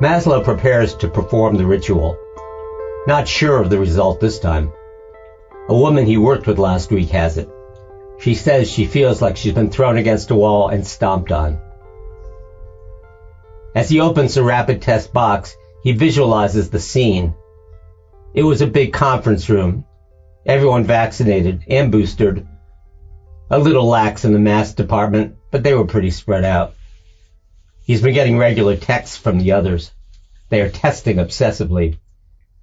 Maslow prepares to perform the ritual. Not sure of the result this time. A woman he worked with last week has it. She says she feels like she's been thrown against a wall and stomped on. As he opens the rapid test box, he visualizes the scene. It was a big conference room. Everyone vaccinated and boosted. A little lax in the mask department, but they were pretty spread out. He's been getting regular texts from the others. They are testing obsessively,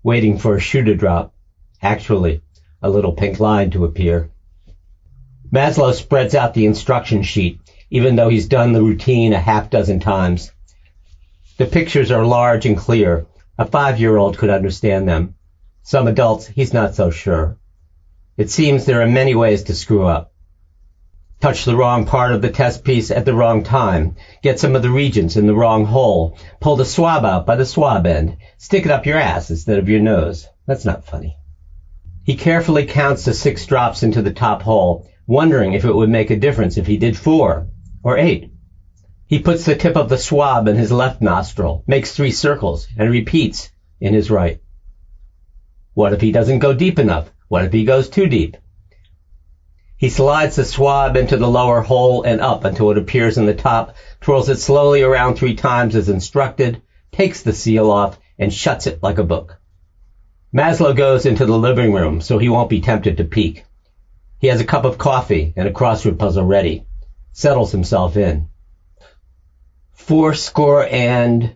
waiting for a shoe to drop. Actually, a little pink line to appear. Maslow spreads out the instruction sheet, even though he's done the routine a half dozen times. The pictures are large and clear. A five-year-old could understand them. Some adults, he's not so sure. It seems there are many ways to screw up. Touch the wrong part of the test piece at the wrong time. Get some of the reagents in the wrong hole. Pull the swab out by the swab end. Stick it up your ass instead of your nose. That's not funny. He carefully counts the six drops into the top hole, wondering if it would make a difference if he did four or eight. He puts the tip of the swab in his left nostril, makes three circles, and repeats in his right. What if he doesn't go deep enough? What if he goes too deep? He slides the swab into the lower hole and up until it appears in the top, twirls it slowly around three times as instructed, takes the seal off, and shuts it like a book. Maslow goes into the living room so he won't be tempted to peek. He has a cup of coffee and a crossword puzzle ready, settles himself in. Four score and...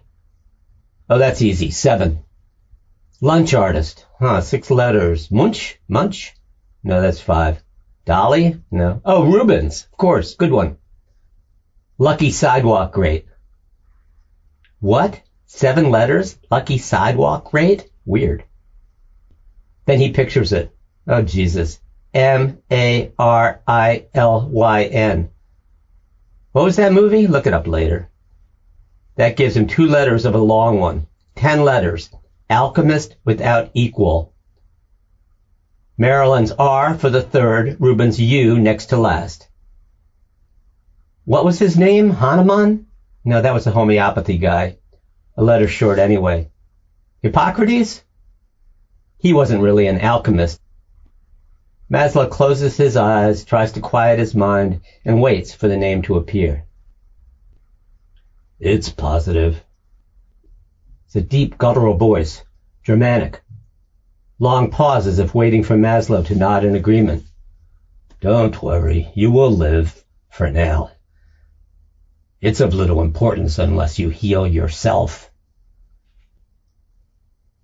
Oh, that's easy. Seven. Lunch artist. Huh, six letters. Munch? Munch? No, that's five. Dolly? No. Oh, Rubens. Of course. Good one. Lucky sidewalk rate. What? Seven letters? Lucky sidewalk rate? Weird. Then he pictures it. Oh, Jesus. M-A-R-I-L-Y-N. What was that movie? Look it up later. That gives him two letters of a long one. Ten letters. Alchemist without equal. Marilyn's R for the third, Rubens' U next to last. What was his name? Hahnemann? No, that was a homeopathy guy. A letter short anyway. Hippocrates? He wasn't really an alchemist. Maslow closes his eyes, tries to quiet his mind, and waits for the name to appear. It's positive. It's a deep guttural voice, Germanic. Long pause as if waiting for Maslow to nod in agreement. Don't worry, you will live, for now. It's of little importance unless you heal yourself.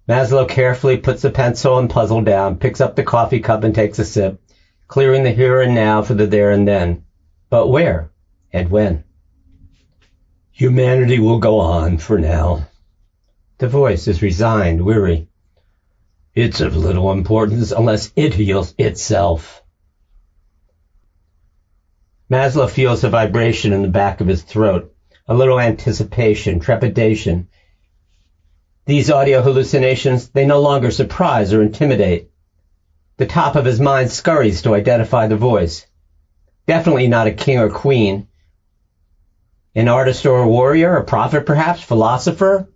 Maslow carefully puts the pencil and puzzle down, picks up the coffee cup and takes a sip, clearing the here and now for the there and then. But where and when? Humanity will go on for now. The voice is resigned, weary. It's of little importance unless it heals itself. Maslow feels a vibration in the back of his throat, a little anticipation, trepidation. These audio hallucinations, they no longer surprise or intimidate. The top of his mind scurries to identify the voice. Definitely not a king or queen, an artist or a warrior, a prophet perhaps, philosopher?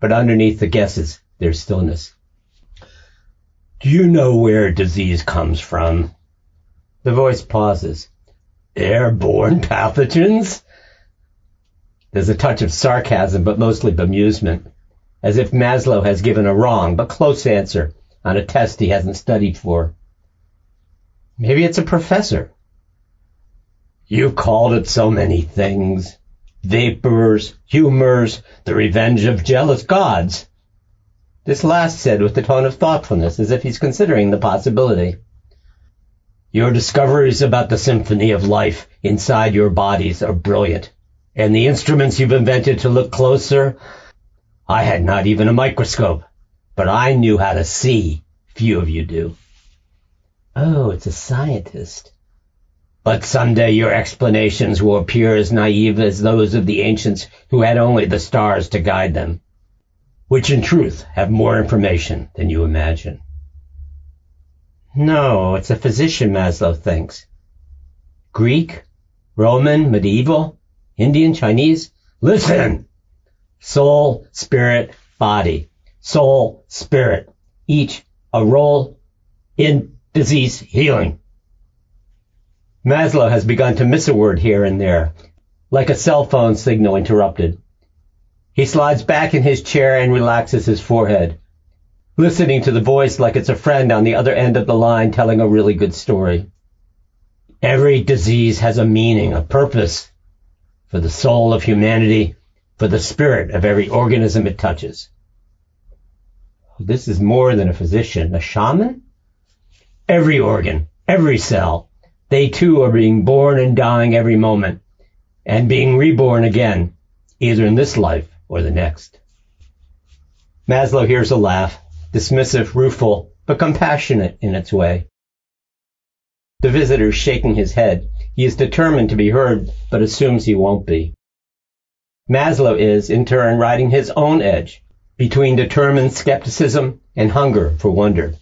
But underneath the guesses, there's stillness. Do you know where disease comes from? The voice pauses. Airborne pathogens? There's a touch of sarcasm, but mostly bemusement, as if Maslow has given a wrong but close answer on a test he hasn't studied for. Maybe it's a professor You've called it so many things. Vapors, humors, the revenge of jealous gods. This last said with a tone of thoughtfulness, as if he's considering the possibility. Your discoveries about the symphony of life inside your bodies are brilliant. And the instruments you've invented to look closer, I had not even a microscope, but I knew how to see. Few of you do. Oh, it's a scientist. But someday your explanations will appear as naive as those of the ancients who had only the stars to guide them, which in truth have more information than you imagine. No, it's a physician, Maslow thinks. Greek, Roman, medieval, Indian, Chinese. Listen! Soul, spirit, body. Soul, spirit. Each a role in disease healing. Maslow has begun to miss a word here and there, like a cell phone signal interrupted. He slides back in his chair and relaxes his forehead, listening to the voice like it's a friend on the other end of the line telling a really good story. Every disease has a meaning, a purpose for the soul of humanity, for the spirit of every organism it touches. This is more than a physician, a shaman? Every organ, every cell, they too are being born and dying every moment and being reborn again, either in this life or the next. Maslow hears a laugh, dismissive, rueful, but compassionate in its way. The visitor shaking his head. He is determined to be heard, but assumes he won't be. Maslow is, in turn, riding his own edge between determined skepticism and hunger for wonder,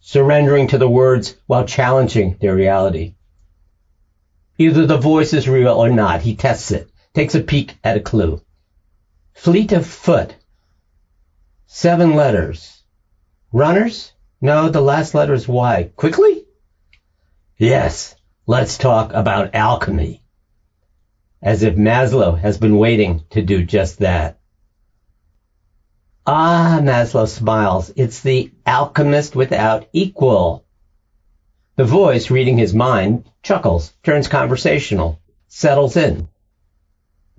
surrendering to the words while challenging their reality. Either the voice is real or not. He tests it, takes a peek at a clue. Fleet of foot. Seven letters. Runners? No, the last letter is Y. Quickly? Yes, let's talk about alchemy. As if Maslow has been waiting to do just that. Ah, Maslow smiles. It's the alchemist without equal. The voice, reading his mind, chuckles, turns conversational, settles in.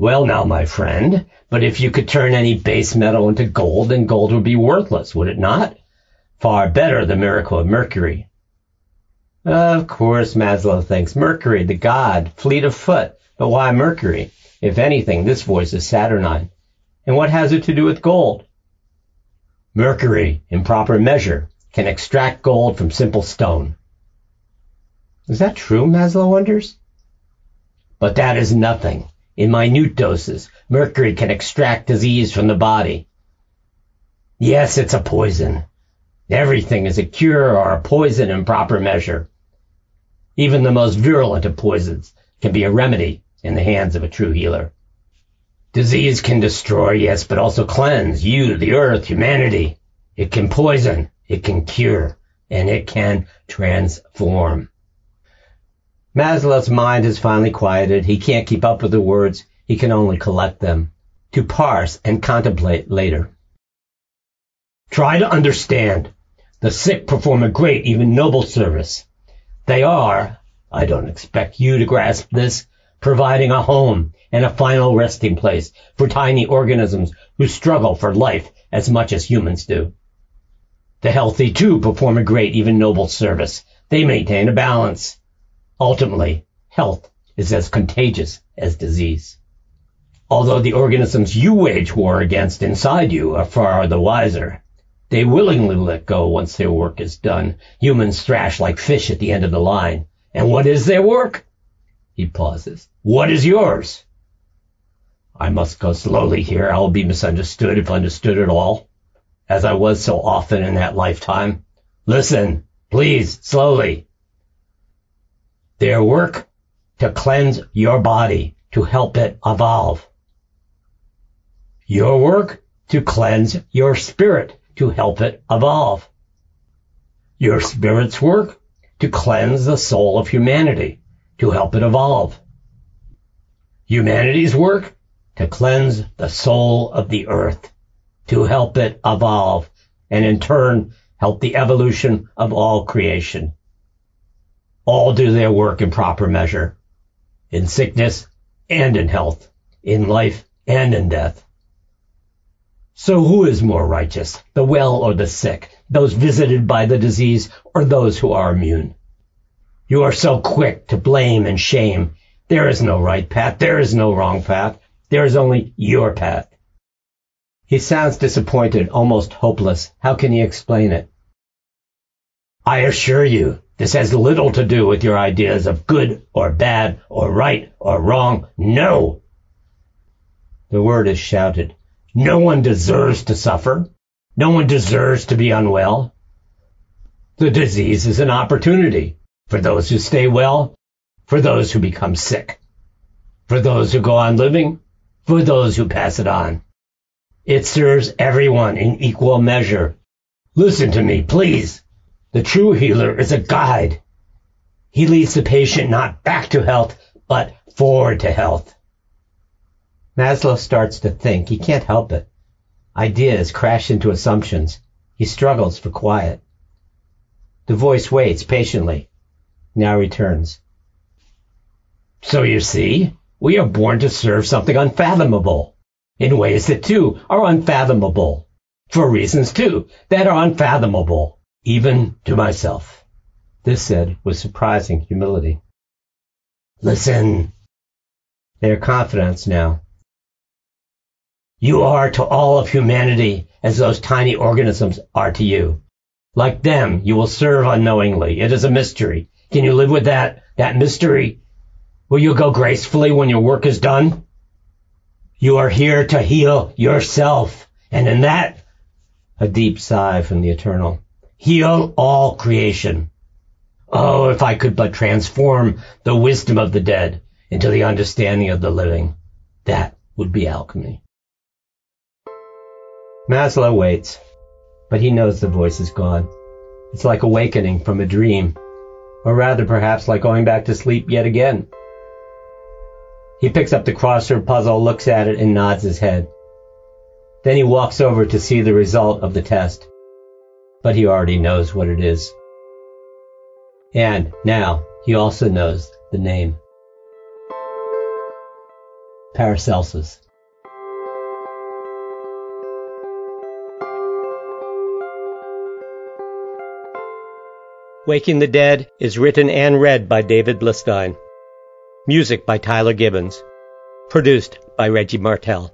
Well now, my friend, but if you could turn any base metal into gold, then gold would be worthless, would it not? Far better the miracle of Mercury. Of course, Maslow thinks. Mercury, the god, fleet of foot. But why Mercury? If anything, this voice is Saturnine. And what has it to do with gold? Mercury, in proper measure, can extract gold from simple stone. Is that true, Maslow wonders? But that is nothing. In minute doses, mercury can extract disease from the body. Yes, it's a poison. Everything is a cure or a poison in proper measure. Even the most virulent of poisons can be a remedy in the hands of a true healer. Disease can destroy, yes, but also cleanse you, the earth, humanity. It can poison, it can cure, and it can transform. Maslow's mind has finally quieted. He can't keep up with the words. He can only collect them to parse and contemplate later. Try to understand. The sick perform a great, even noble service. They are, I don't expect you to grasp this, providing a home and a final resting place for tiny organisms who struggle for life as much as humans do. The healthy too perform a great, even noble service. They maintain a balance. Ultimately, health is as contagious as disease. Although the organisms you wage war against inside you are far the wiser, they willingly let go once their work is done. Humans thrash like fish at the end of the line. And what is their work? He pauses. What is yours? I must go slowly here. I will be misunderstood if understood at all, as I was so often in that lifetime. Listen, please, slowly. Their work to cleanse your body, to help it evolve. Your work to cleanse your spirit, to help it evolve. Your spirit's work to cleanse the soul of humanity, to help it evolve. Humanity's work to cleanse the soul of the earth, to help it evolve, and in turn help the evolution of all creation all do their work in proper measure, in sickness and in health, in life and in death. So who is more righteous, the well or the sick, those visited by the disease or those who are immune? You are so quick to blame and shame. There is no right path. There is no wrong path. There is only your path. He sounds disappointed, almost hopeless. How can he explain it? I assure you, this has little to do with your ideas of good or bad or right or wrong. No! The word is shouted. No one deserves to suffer. No one deserves to be unwell. The disease is an opportunity for those who stay well, for those who become sick, for those who go on living, for those who pass it on. It serves everyone in equal measure. Listen to me, please. The true healer is a guide. He leads the patient not back to health, but forward to health. Maslow starts to think. He can't help it. Ideas crash into assumptions. He struggles for quiet. The voice waits patiently, now returns. So you see, we are born to serve something unfathomable, in ways that too are unfathomable, for reasons too that are unfathomable, even to myself. This said with surprising humility. Listen. They are confidants now. You are to all of humanity as those tiny organisms are to you. Like them, you will serve unknowingly. It is a mystery. Can you live with that, that mystery? Will you go gracefully when your work is done? You are here to heal yourself. And in that, a deep sigh from the eternal, heal all creation. Oh, if I could but transform the wisdom of the dead into the understanding of the living, that would be alchemy. Maslow waits but he knows the voice is gone. It's like awakening from a dream, or rather perhaps like going back to sleep yet again. He picks up the crossword puzzle, looks at it, and nods his head. Then he walks over to see the result of the test. But he already knows what it is. And now he also knows the name. Paracelsus. Waking the Dead is written and read by David Blistein. Music by Tyler Gibbons. Produced by Reggie Martell.